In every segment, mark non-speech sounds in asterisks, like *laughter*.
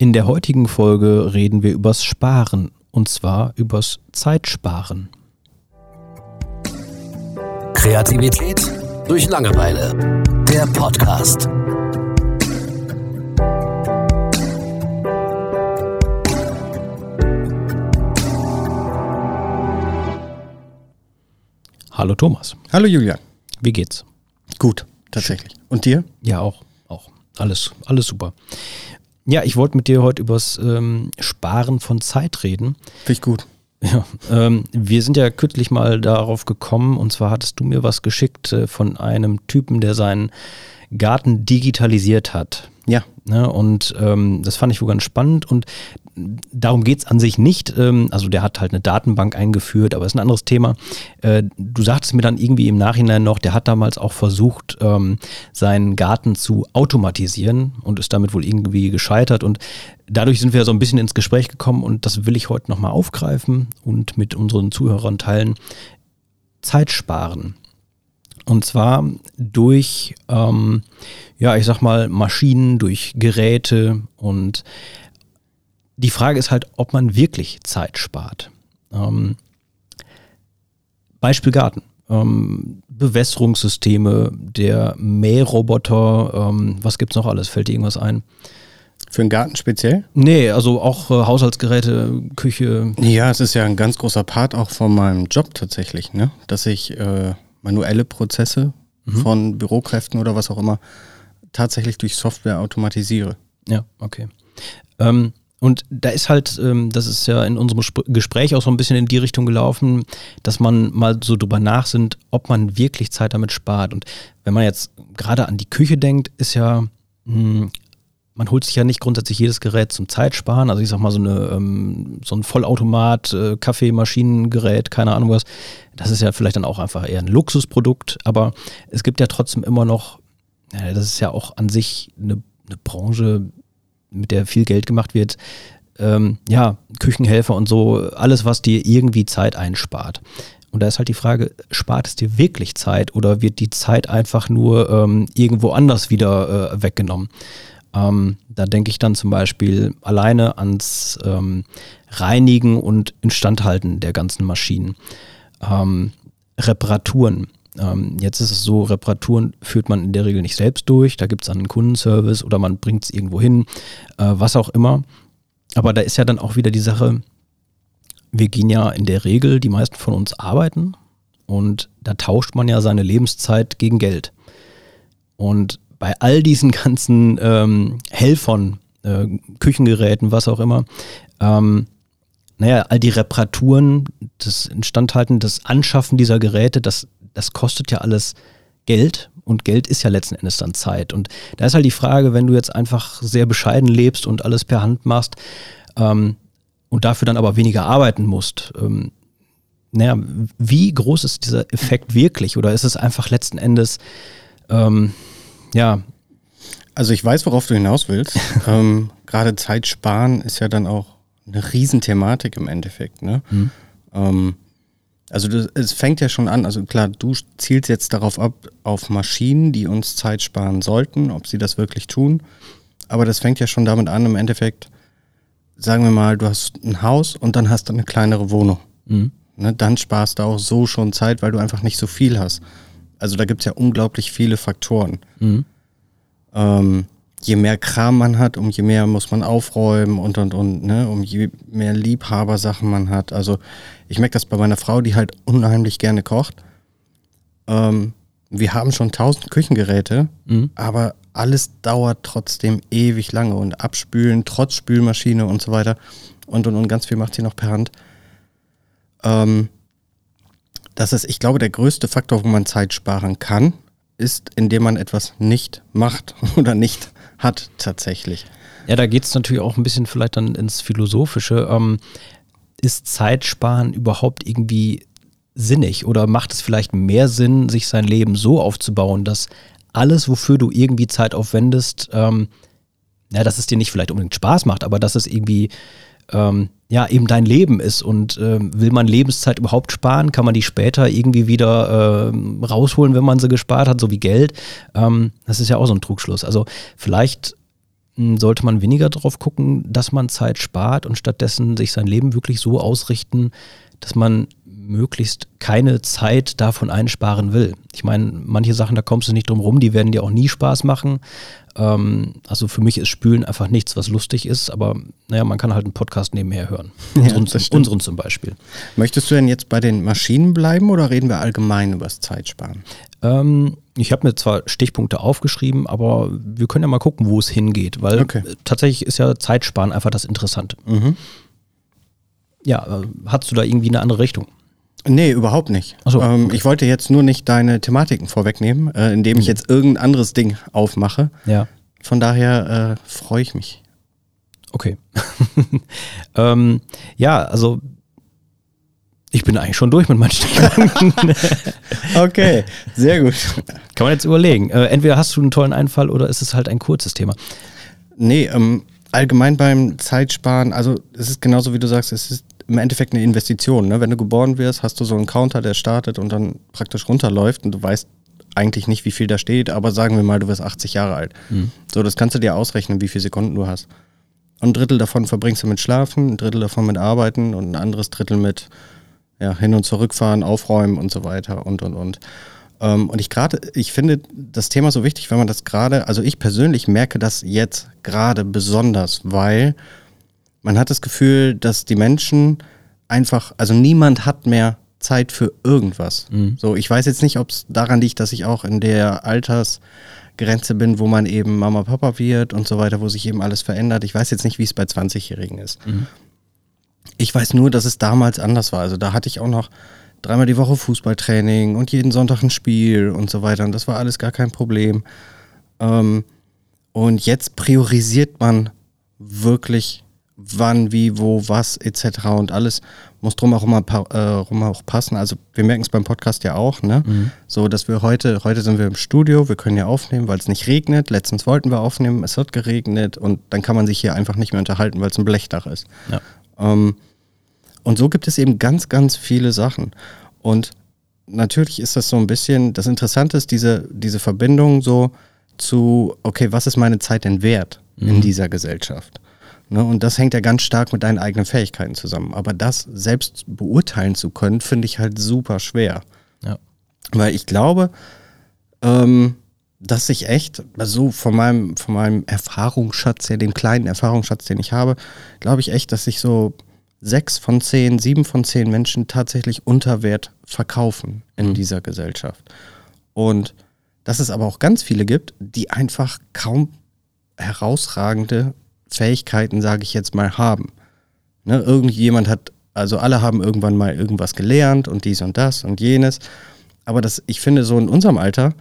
In der heutigen Folge reden wir übers Sparen und zwar übers Zeitsparen. Kreativität durch Langeweile. Der Podcast. Hallo Thomas, Hallo Julian. wie geht's? Gut, tatsächlich. Und dir? Ja, auch, auch. Alles, alles super. Ja, ich wollte mit dir heute übers ähm, Sparen von Zeit reden. Finde ich gut. Ja, ähm, wir sind ja kürzlich mal darauf gekommen, und zwar hattest du mir was geschickt äh, von einem Typen, der seinen Garten digitalisiert hat. Ja. Ne, und ähm, das fand ich wohl ganz spannend und darum geht's an sich nicht. Ähm, also der hat halt eine Datenbank eingeführt, aber ist ein anderes Thema. Äh, du sagtest mir dann irgendwie im Nachhinein noch, der hat damals auch versucht, ähm, seinen Garten zu automatisieren und ist damit wohl irgendwie gescheitert. Und dadurch sind wir so ein bisschen ins Gespräch gekommen und das will ich heute nochmal aufgreifen und mit unseren Zuhörern teilen. Zeit sparen. Und zwar durch, ähm, ja, ich sag mal, Maschinen, durch Geräte. Und die Frage ist halt, ob man wirklich Zeit spart. Ähm, Beispiel Garten. Ähm, Bewässerungssysteme, der Mähroboter, ähm, was gibt's noch alles? Fällt dir irgendwas ein? Für den Garten speziell? Nee, also auch äh, Haushaltsgeräte, Küche. Ja, es ist ja ein ganz großer Part auch von meinem Job tatsächlich, ne? Dass ich äh, manuelle Prozesse von Bürokräften oder was auch immer tatsächlich durch Software automatisiere. Ja, okay. Ähm, und da ist halt, ähm, das ist ja in unserem Sp Gespräch auch so ein bisschen in die Richtung gelaufen, dass man mal so drüber nachsinnt, ob man wirklich Zeit damit spart. Und wenn man jetzt gerade an die Küche denkt, ist ja, mh, man holt sich ja nicht grundsätzlich jedes Gerät zum Zeitsparen. Also ich sag mal so, eine, ähm, so ein Vollautomat, äh, Kaffeemaschinengerät, keine Ahnung was. Das ist ja vielleicht dann auch einfach eher ein Luxusprodukt. Aber es gibt ja trotzdem immer noch, ja, das ist ja auch an sich eine, eine Branche, mit der viel Geld gemacht wird. Ähm, ja, Küchenhelfer und so, alles, was dir irgendwie Zeit einspart. Und da ist halt die Frage, spart es dir wirklich Zeit oder wird die Zeit einfach nur ähm, irgendwo anders wieder äh, weggenommen? Ähm, da denke ich dann zum Beispiel alleine ans ähm, Reinigen und Instandhalten der ganzen Maschinen. Ähm, Reparaturen. Ähm, jetzt ist es so, Reparaturen führt man in der Regel nicht selbst durch. Da gibt es einen Kundenservice oder man bringt es irgendwo hin, äh, was auch immer. Aber da ist ja dann auch wieder die Sache, wir gehen ja in der Regel, die meisten von uns arbeiten und da tauscht man ja seine Lebenszeit gegen Geld. Und bei all diesen ganzen ähm, Helfern, äh, Küchengeräten, was auch immer, ähm, naja, all die Reparaturen, das Instandhalten, das Anschaffen dieser Geräte, das, das kostet ja alles Geld und Geld ist ja letzten Endes dann Zeit. Und da ist halt die Frage, wenn du jetzt einfach sehr bescheiden lebst und alles per Hand machst ähm, und dafür dann aber weniger arbeiten musst, ähm, naja, wie groß ist dieser Effekt wirklich? Oder ist es einfach letzten Endes, ähm, ja, Also ich weiß, worauf du hinaus willst. *laughs* ähm, Gerade Zeit sparen ist ja dann auch eine Riesenthematik im Endeffekt. Ne? Mhm. Ähm, also das, es fängt ja schon an, also klar, du zielst jetzt darauf ab, auf Maschinen, die uns Zeit sparen sollten, ob sie das wirklich tun. Aber das fängt ja schon damit an, im Endeffekt, sagen wir mal, du hast ein Haus und dann hast du eine kleinere Wohnung. mhm. Ne? Dann sparst du auch so schon Zeit, weil du einfach nicht so viel hast. Also da gibt es ja unglaublich viele Faktoren. Mhm. Ähm, je mehr Kram man hat, um je mehr muss man aufräumen und und und, ne, um je mehr Liebhabersachen man hat. Also ich merke das bei meiner Frau, die halt unheimlich gerne kocht. Ähm, wir haben schon tausend Küchengeräte, Mhm. aber alles dauert trotzdem ewig lange und abspülen, trotz Spülmaschine und so weiter und und und ganz viel macht sie noch per Hand. Ähm, das ist, ich glaube, der größte Faktor, wo man Zeit sparen kann, ist, indem man etwas nicht macht *laughs* oder nicht hat tatsächlich. Ja, da geht es natürlich auch ein bisschen vielleicht dann ins Philosophische. Ähm, ist Zeitsparen überhaupt irgendwie sinnig oder macht es vielleicht mehr Sinn, sich sein Leben so aufzubauen, dass alles, wofür du irgendwie Zeit aufwendest, ähm, ja, dass es dir nicht vielleicht unbedingt Spaß macht, aber dass es irgendwie ähm, ja eben dein Leben ist und ähm, will man Lebenszeit überhaupt sparen, kann man die später irgendwie wieder ähm, rausholen, wenn man sie gespart hat, so wie Geld. Ähm, das ist ja auch so ein Trugschluss. Also vielleicht sollte man weniger darauf gucken, dass man Zeit spart und stattdessen sich sein Leben wirklich so ausrichten, dass man möglichst keine Zeit davon einsparen will. Ich meine, manche Sachen, da kommst du nicht drum rum, die werden dir auch nie Spaß machen. Ähm, also für mich ist Spülen einfach nichts, was lustig ist, aber naja, man kann halt einen Podcast nebenher hören. *laughs* Ja, unseren, zum, unseren zum Beispiel. Möchtest du denn jetzt bei den Maschinen bleiben oder reden wir allgemein über das Zeitsparen? Ähm, ich habe mir zwar Stichpunkte aufgeschrieben, aber wir können ja mal gucken, wo es hingeht, weil Okay. tatsächlich ist ja Zeitsparen einfach das Interessante. Mhm. Ja, äh, hast du da irgendwie eine andere Richtung? Nee, überhaupt nicht. So, ähm. Ich wollte jetzt nur nicht deine Thematiken vorwegnehmen, äh, indem ich jetzt irgendein anderes Ding aufmache. Ja. Von daher äh, freue ich mich. Okay. *laughs* ähm, ja, also ich bin eigentlich schon durch mit meinen Stichpunkten. *laughs* Okay, sehr gut. Kann man jetzt überlegen. Äh, entweder hast du einen tollen Einfall oder ist es halt ein kurzes Thema. Nee, ähm, allgemein beim Zeitsparen, also es ist genauso wie du sagst, es ist im Endeffekt eine Investition. Ne? Wenn du geboren wirst, hast du so einen Counter, der startet und dann praktisch runterläuft und du weißt eigentlich nicht, wie viel da steht, aber sagen wir mal, du wirst 80 Jahre alt. So, das kannst du dir ausrechnen, wie viele Sekunden du hast. Und ein Drittel davon verbringst du mit Schlafen, ein Drittel davon mit Arbeiten und ein anderes Drittel mit ja, hin und zurückfahren, aufräumen und so weiter und und und. Ähm, und ich gerade, ich finde das Thema so wichtig, wenn man das gerade, also ich persönlich merke das jetzt gerade besonders, weil man hat das Gefühl, dass die Menschen einfach, also niemand hat mehr Zeit für irgendwas. So, ich weiß jetzt nicht, ob es daran liegt, dass ich auch in der Altersgrenze bin, wo man eben Mama, Papa wird und so weiter, wo sich eben alles verändert. Ich weiß jetzt nicht, wie es bei 20-Jährigen ist. Ich weiß nur, dass es damals anders war. Also da hatte ich auch noch dreimal die Woche Fußballtraining und jeden Sonntag ein Spiel und so weiter. Und das war alles gar kein Problem. Ähm, und jetzt priorisiert man wirklich wann, wie, wo, was etc. Und alles muss drum auch immer äh, rum auch passen. Also wir merken es beim Podcast ja auch, ne? So, dass wir heute, heute sind wir im Studio, wir können ja aufnehmen, weil es nicht regnet. Letztens wollten wir aufnehmen, es hat geregnet und dann kann man sich hier einfach nicht mehr unterhalten, weil es ein Blechdach ist. Ja. Ähm, und so gibt es eben ganz, ganz viele Sachen. Und natürlich ist das so ein bisschen, das Interessante ist diese, diese Verbindung so zu, okay, was ist meine Zeit denn wert in dieser Gesellschaft? Ne, und das hängt ja ganz stark mit deinen eigenen Fähigkeiten zusammen. Aber das selbst beurteilen zu können, finde ich halt super schwer. Ja. Weil ich glaube, ähm, dass ich echt, also von meinem, von meinem Erfahrungsschatz, ja, dem kleinen Erfahrungsschatz, den ich habe, glaube ich echt, dass sich so sechs von zehn, sieben von zehn Menschen tatsächlich unter Wert verkaufen in dieser Gesellschaft. Und dass es aber auch ganz viele gibt, die einfach kaum herausragende Fähigkeiten, sage ich jetzt mal, haben. Ne, irgendjemand hat, also alle haben irgendwann mal irgendwas gelernt und dies und das und jenes. Aber das, ich finde, so in unserem Alter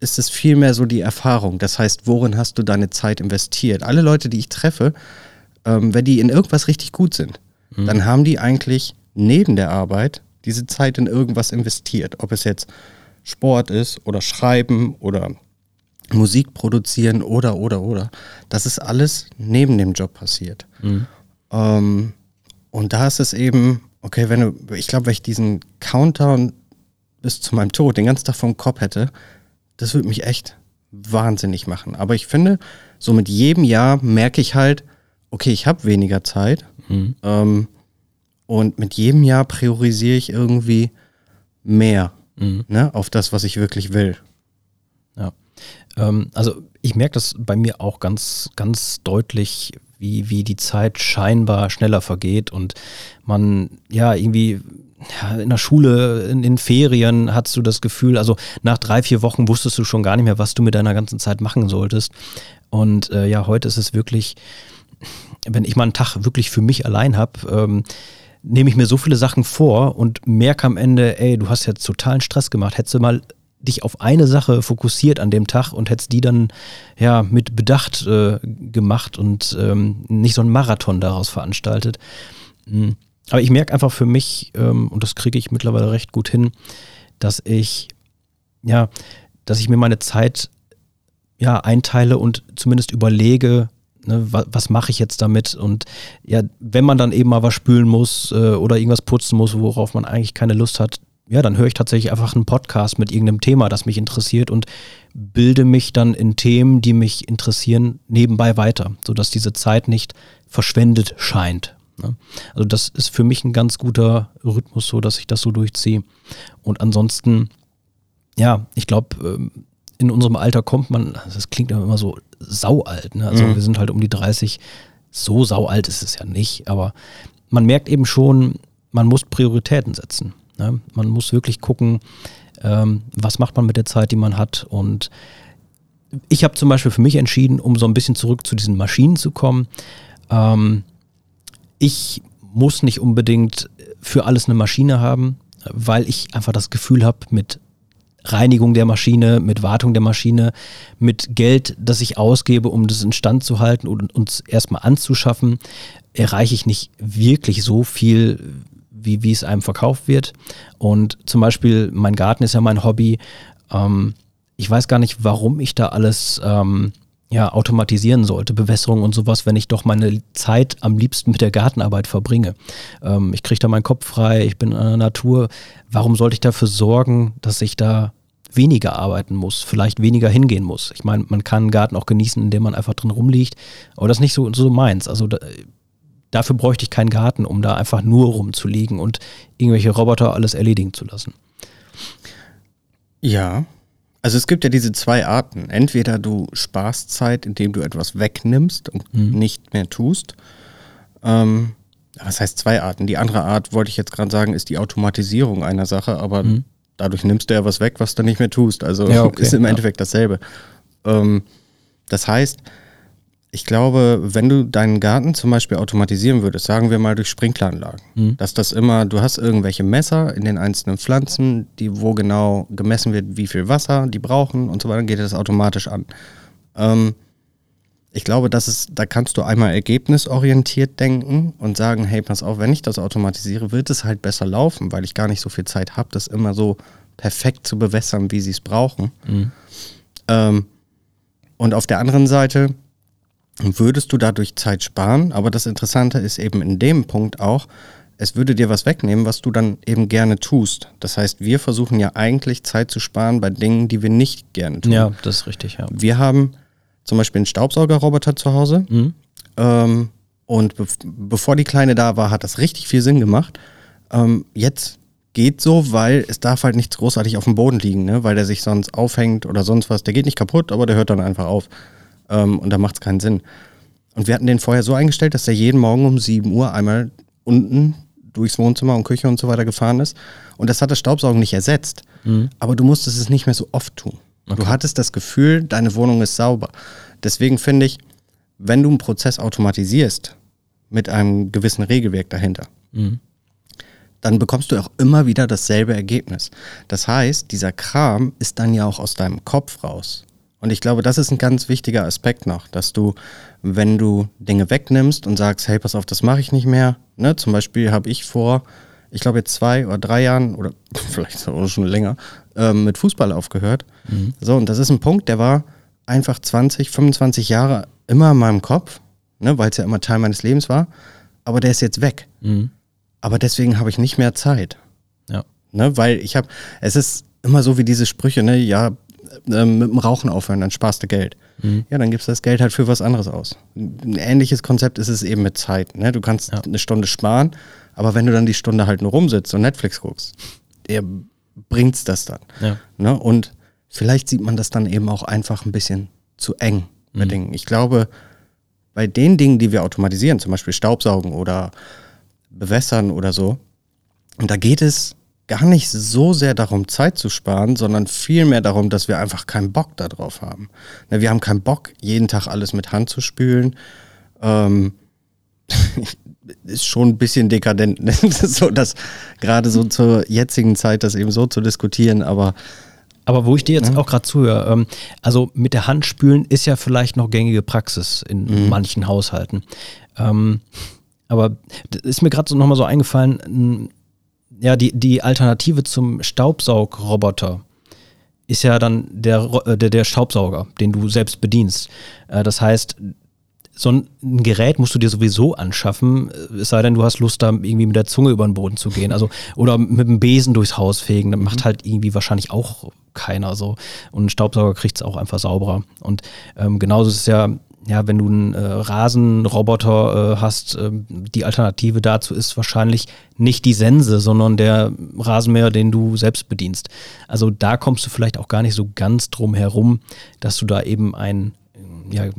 ist es vielmehr so die Erfahrung. Das heißt, worin hast du deine Zeit investiert? Alle Leute, die ich treffe, ähm, wenn die in irgendwas richtig gut sind, dann haben die eigentlich neben der Arbeit diese Zeit in irgendwas investiert. Ob es jetzt Sport ist oder Schreiben oder Musik produzieren oder, oder, oder. Das ist alles neben dem Job passiert. Ähm, und da ist es eben, okay, wenn du, ich glaube, wenn ich diesen Countdown bis zu meinem Tod den ganzen Tag vom Kopf hätte, das würde mich echt wahnsinnig machen. Aber ich finde, so mit jedem Jahr merke ich halt, okay, ich habe weniger Zeit. Ähm, und mit jedem Jahr priorisiere ich irgendwie mehr ne, auf das, was ich wirklich will. Ja. Ähm, also ich merke das bei mir auch ganz, ganz deutlich, wie, wie die Zeit scheinbar schneller vergeht und man ja irgendwie in der Schule, in den Ferien hast du das Gefühl, also nach drei, vier Wochen wusstest du schon gar nicht mehr, was du mit deiner ganzen Zeit machen solltest. Und äh, ja, heute ist es wirklich, wenn ich mal einen Tag wirklich für mich allein habe, ähm, nehme ich mir so viele Sachen vor und merke am Ende, ey, du hast jetzt totalen Stress gemacht. Hättest du mal dich auf eine Sache fokussiert an dem Tag und hättest die dann ja mit Bedacht äh, gemacht und ähm, nicht so einen Marathon daraus veranstaltet. Mm. Aber ich merke einfach für mich, ähm, und das kriege ich mittlerweile recht gut hin, dass ich, ja, dass ich mir meine Zeit ja einteile und zumindest überlege, ne, was, was mache ich jetzt damit? Und ja, wenn man dann eben mal was spülen muss äh, oder irgendwas putzen muss, worauf man eigentlich keine Lust hat, ja, dann höre ich tatsächlich einfach einen Podcast mit irgendeinem Thema, das mich interessiert und bilde mich dann in Themen, die mich interessieren, nebenbei weiter, sodass diese Zeit nicht verschwendet scheint. Ne? Also das ist für mich ein ganz guter Rhythmus, so dass ich das so durchziehe. Und ansonsten, ja, ich glaube, ähm, in unserem Alter kommt man, das klingt immer so saualt, ne? also mhm. wir sind halt um die 30, so saualt ist es ja nicht, aber man merkt eben schon, man muss Prioritäten setzen. Ne? Man muss wirklich gucken, ähm, was macht man mit der Zeit, die man hat. Und ich habe zum Beispiel für mich entschieden, um so ein bisschen zurück zu diesen Maschinen zu kommen, ähm, ich muss nicht unbedingt für alles eine Maschine haben, weil ich einfach das Gefühl habe, mit Reinigung der Maschine, mit Wartung der Maschine, mit Geld, das ich ausgebe, um das instand zu halten und uns erstmal anzuschaffen, erreiche ich nicht wirklich so viel, wie, wie es einem verkauft wird. Und zum Beispiel, mein Garten ist ja mein Hobby. Ähm, ich weiß gar nicht, warum ich da alles ähm, ja, automatisieren sollte, Bewässerung und sowas, wenn ich doch meine Zeit am liebsten mit der Gartenarbeit verbringe. Ähm, ich kriege da meinen Kopf frei, ich bin in der Natur. Warum sollte ich dafür sorgen, dass ich da weniger arbeiten muss, vielleicht weniger hingehen muss? Ich meine, man kann einen Garten auch genießen, indem man einfach drin rumliegt, aber das ist nicht so, so meins. Also da, dafür bräuchte ich keinen Garten, um da einfach nur rumzuliegen und irgendwelche Roboter alles erledigen zu lassen. Ja, also es gibt ja diese zwei Arten. Entweder du sparst Zeit, indem du etwas wegnimmst und mhm. nicht mehr tust. Ähm, was heißt zwei Arten? Die andere Art, wollte ich jetzt gerade sagen, ist die Automatisierung einer Sache, aber mhm. dadurch nimmst du ja was weg, was du nicht mehr tust. Also ja, *laughs* okay. ist im Endeffekt dasselbe. Ähm, das heißt, ich glaube, wenn du deinen Garten zum Beispiel automatisieren würdest, sagen wir mal durch Sprinkleranlagen, mhm. dass das immer, du hast irgendwelche Messer in den einzelnen Pflanzen, die wo genau gemessen wird, wie viel Wasser die brauchen und so weiter, geht das automatisch an. Ähm, ich glaube, das ist, da kannst du einmal ergebnisorientiert denken und sagen, hey, pass auf, wenn ich das automatisiere, wird es halt besser laufen, weil ich gar nicht so viel Zeit habe, das immer so perfekt zu bewässern, wie sie es brauchen. Mhm. Ähm, und auf der anderen Seite würdest du dadurch Zeit sparen. Aber das Interessante ist eben in dem Punkt auch, es würde dir was wegnehmen, was du dann eben gerne tust. Das heißt, wir versuchen ja eigentlich Zeit zu sparen bei Dingen, die wir nicht gerne tun. Ja, das ist richtig, ja. Wir haben zum Beispiel einen Staubsaugerroboter zu Hause. Mhm. Ähm, und be bevor die Kleine da war, hat das richtig viel Sinn gemacht. Ähm, jetzt geht so, weil es darf halt nichts großartig auf dem Boden liegen, ne? weil der sich sonst aufhängt oder sonst was. Der geht nicht kaputt, aber der hört dann einfach auf. Ähm, und da macht es keinen Sinn. Und wir hatten den vorher so eingestellt, dass der jeden Morgen um 7 Uhr einmal unten durchs Wohnzimmer und Küche und so weiter gefahren ist. Und das hat das Staubsaugen nicht ersetzt. Mhm. Aber du musstest es nicht mehr so oft tun. Okay. Du hattest das Gefühl, deine Wohnung ist sauber. Deswegen finde ich, wenn du einen Prozess automatisierst mit einem gewissen Regelwerk dahinter, mhm. dann bekommst du auch immer wieder dasselbe Ergebnis. Das heißt, dieser Kram ist dann ja auch aus deinem Kopf raus. Und ich glaube, das ist ein ganz wichtiger Aspekt noch, dass du, wenn du Dinge wegnimmst und sagst, hey, pass auf, das mache ich nicht mehr. Ne? Zum Beispiel habe ich vor, ich glaube jetzt zwei oder drei Jahren oder *laughs* vielleicht auch schon länger, ähm, mit Fußball aufgehört. Mhm. So, und das ist ein Punkt, der war einfach 20, 25 Jahre immer in meinem Kopf, ne, weil es ja immer Teil meines Lebens war. Aber der ist jetzt weg. Mhm. Aber deswegen habe ich nicht mehr Zeit. Ja. Ne, weil ich habe, es ist immer so wie diese Sprüche, ne, ja, ähm, mit dem Rauchen aufhören, dann sparst du Geld. Mhm. Ja, dann gibst du das Geld halt für was anderes aus. Ein ähnliches Konzept ist es eben mit Zeit. Ne? Du kannst ja. eine Stunde sparen, aber wenn du dann die Stunde halt nur rumsitzt und Netflix guckst, der bringt's das dann. Ja. Ne? Und vielleicht sieht man das dann eben auch einfach ein bisschen zu eng bei mhm. Dingen. Ich glaube, bei den Dingen, die wir automatisieren, zum Beispiel Staubsaugen oder bewässern oder so, und da geht es gar nicht so sehr darum, Zeit zu sparen, sondern vielmehr darum, dass wir einfach keinen Bock darauf haben. Ne, wir haben keinen Bock, jeden Tag alles mit Hand zu spülen. Ähm, *laughs* ist schon ein bisschen dekadent, ne? *laughs* so das gerade so zur jetzigen Zeit das eben so zu diskutieren, aber aber wo ich dir jetzt ja. auch gerade zuhöre, ähm, also mit der Hand spülen ist ja vielleicht noch gängige Praxis in mhm. manchen Haushalten. Ähm, aber ist mir gerade so nochmal so eingefallen, ja, die, die Alternative zum Staubsaugroboter ist ja dann der, äh, der, der Staubsauger, den du selbst bedienst. Äh, das heißt, so ein Gerät musst du dir sowieso anschaffen, äh, es sei denn, du hast Lust, da irgendwie mit der Zunge über den Boden zu gehen. Also, oder mit dem Besen durchs Haus fegen. Das macht mhm. halt irgendwie wahrscheinlich auch keiner so. Und ein Staubsauger kriegt es auch einfach sauberer. Und ähm, genauso ist es ja, ja, wenn du einen äh, Rasenroboter äh, hast, äh, die Alternative dazu ist wahrscheinlich nicht die Sense, sondern der Rasenmäher, den du selbst bedienst. Also da kommst du vielleicht auch gar nicht so ganz drum herum, dass du da eben ein ja,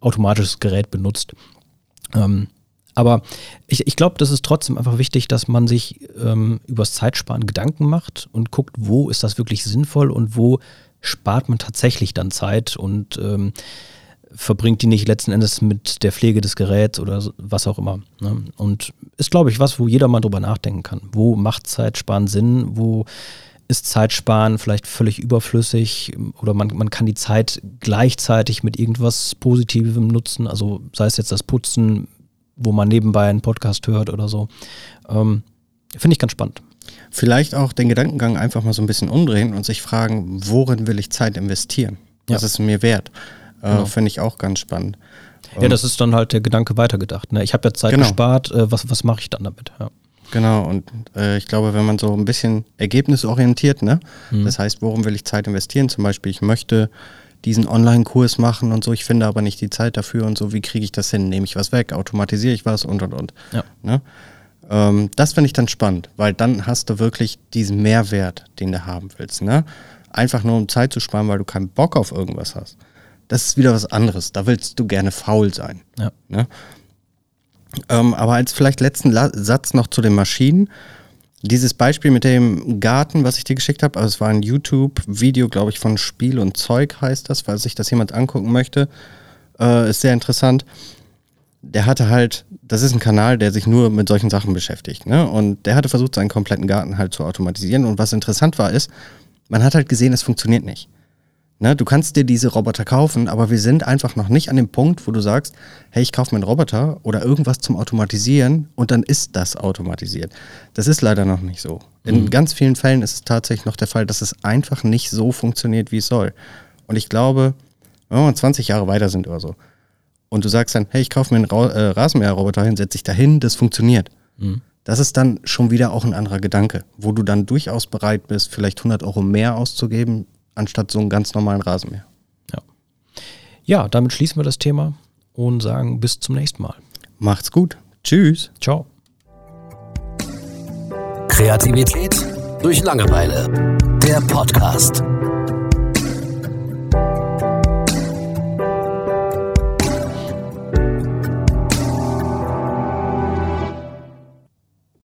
automatisches Gerät benutzt. Ähm, aber ich, ich glaube, das ist trotzdem einfach wichtig, dass man sich ähm, übers Zeitsparen Gedanken macht und guckt, wo ist das wirklich sinnvoll und wo spart man tatsächlich dann Zeit und ähm, verbringt die nicht letzten Endes mit der Pflege des Geräts oder was auch immer. Ne? Und ist, glaube ich, was, wo jeder mal drüber nachdenken kann. Wo macht Zeitsparen Sinn? Wo ist Zeitsparen vielleicht völlig überflüssig oder man, man kann die Zeit gleichzeitig mit irgendwas Positivem nutzen, also sei es jetzt das Putzen, wo man nebenbei einen Podcast hört oder so. Ähm, Finde ich ganz spannend. Vielleicht auch den Gedankengang einfach mal so ein bisschen umdrehen und sich fragen, worin will ich Zeit investieren? Was ja. ist mir wert? Äh, genau. Finde ich auch ganz spannend. Ja, das ist dann halt der Gedanke weitergedacht. Ne? Ich habe ja Zeit genau. gespart, äh, was, was mache ich dann damit? Ja. Genau, und äh, ich glaube, wenn man so ein bisschen ergebnisorientiert, ne, mhm. das heißt, worum will ich Zeit investieren? Zum Beispiel, ich möchte diesen Online-Kurs machen und so, ich finde aber nicht die Zeit dafür und so, wie kriege ich das hin? Nehme ich was weg, automatisiere ich was und und und. Ja. Ne? Ähm, das finde ich dann spannend, weil dann hast du wirklich diesen Mehrwert, den du haben willst. Ne? Einfach nur um Zeit zu sparen, weil du keinen Bock auf irgendwas hast. Das ist wieder was anderes. Da willst du gerne faul sein. Ja. Ne? Ähm, aber als vielleicht letzten La Satz noch zu den Maschinen. Dieses Beispiel mit dem Garten, was ich dir geschickt habe, also es war ein YouTube-Video, glaube ich, von Spiel und Zeug heißt das, falls sich das jemand angucken möchte, äh, ist sehr interessant. Der hatte halt, das ist ein Kanal, der sich nur mit solchen Sachen beschäftigt, ne? Und der hatte versucht, seinen kompletten Garten halt zu automatisieren. Und was interessant war, ist, man hat halt gesehen, es funktioniert nicht. Ne, du kannst dir diese Roboter kaufen, aber wir sind einfach noch nicht an dem Punkt, wo du sagst, hey, ich kaufe mir einen Roboter oder irgendwas zum Automatisieren und dann ist das automatisiert. Das ist leider noch nicht so. In mhm. ganz vielen Fällen ist es tatsächlich noch der Fall, dass es einfach nicht so funktioniert, wie es soll. Und ich glaube, wenn wir 20 Jahre weiter sind oder so, und du sagst dann, hey, ich kaufe mir einen Ra äh, Rasenmäherroboter hin, setze dich dahin, das funktioniert. Mhm. Das ist dann schon wieder auch ein anderer Gedanke, wo du dann durchaus bereit bist, vielleicht 100 Euro mehr auszugeben anstatt so einen ganz normalen Rasenmäher. Ja. ja, damit schließen wir das Thema und sagen bis zum nächsten Mal. Macht's gut. Tschüss. Ciao. Kreativität durch Langeweile. Der Podcast.